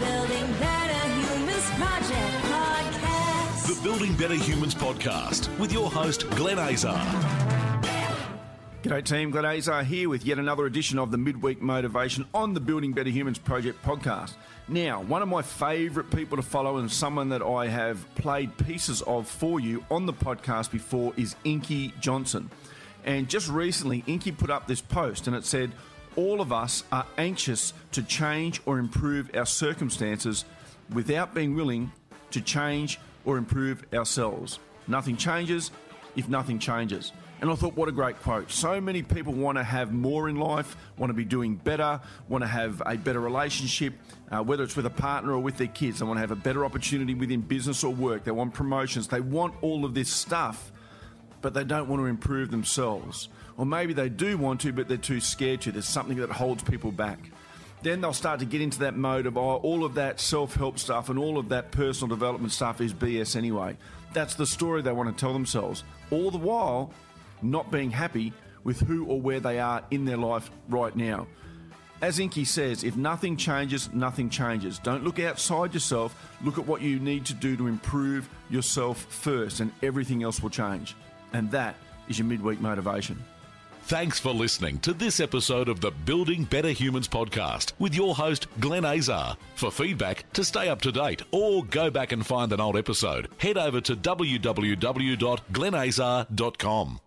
Building Better Humans The Building Better Humans podcast with your host, Glen Azar. G'day team, Glen Azar here with yet another edition of the Midweek Motivation on the Building Better Humans Project podcast. Now, one of my favourite people to follow and someone that I have played pieces of for you on the podcast before is Inky Johnson. And just recently, Inky put up this post and it said, All of us are anxious to change or improve our circumstances without being willing to change or improve ourselves. Nothing changes if nothing changes. And I thought, what a great quote. So many people want to have more in life, want to be doing better, want to have a better relationship, uh, whether it's with a partner or with their kids. They want to have a better opportunity within business or work. They want promotions. They want all of this stuff, but they don't want to improve themselves. Or maybe they do want to, but they're too scared to. There's something that holds people back then they'll start to get into that mode of oh, all of that self help stuff and all of that personal development stuff is BS anyway. That's the story they want to tell themselves. All the while, not being happy with who or where they are in their life right now. As Inky says, if nothing changes, nothing changes. Don't look outside yourself, look at what you need to do to improve yourself first, and everything else will change. And that is your midweek motivation. Thanks for listening to this episode of the Building Better Humans podcast with your host, Glen Azar. For feedback, to stay up to date, or go back and find an old episode, head over to www.glenazar.com.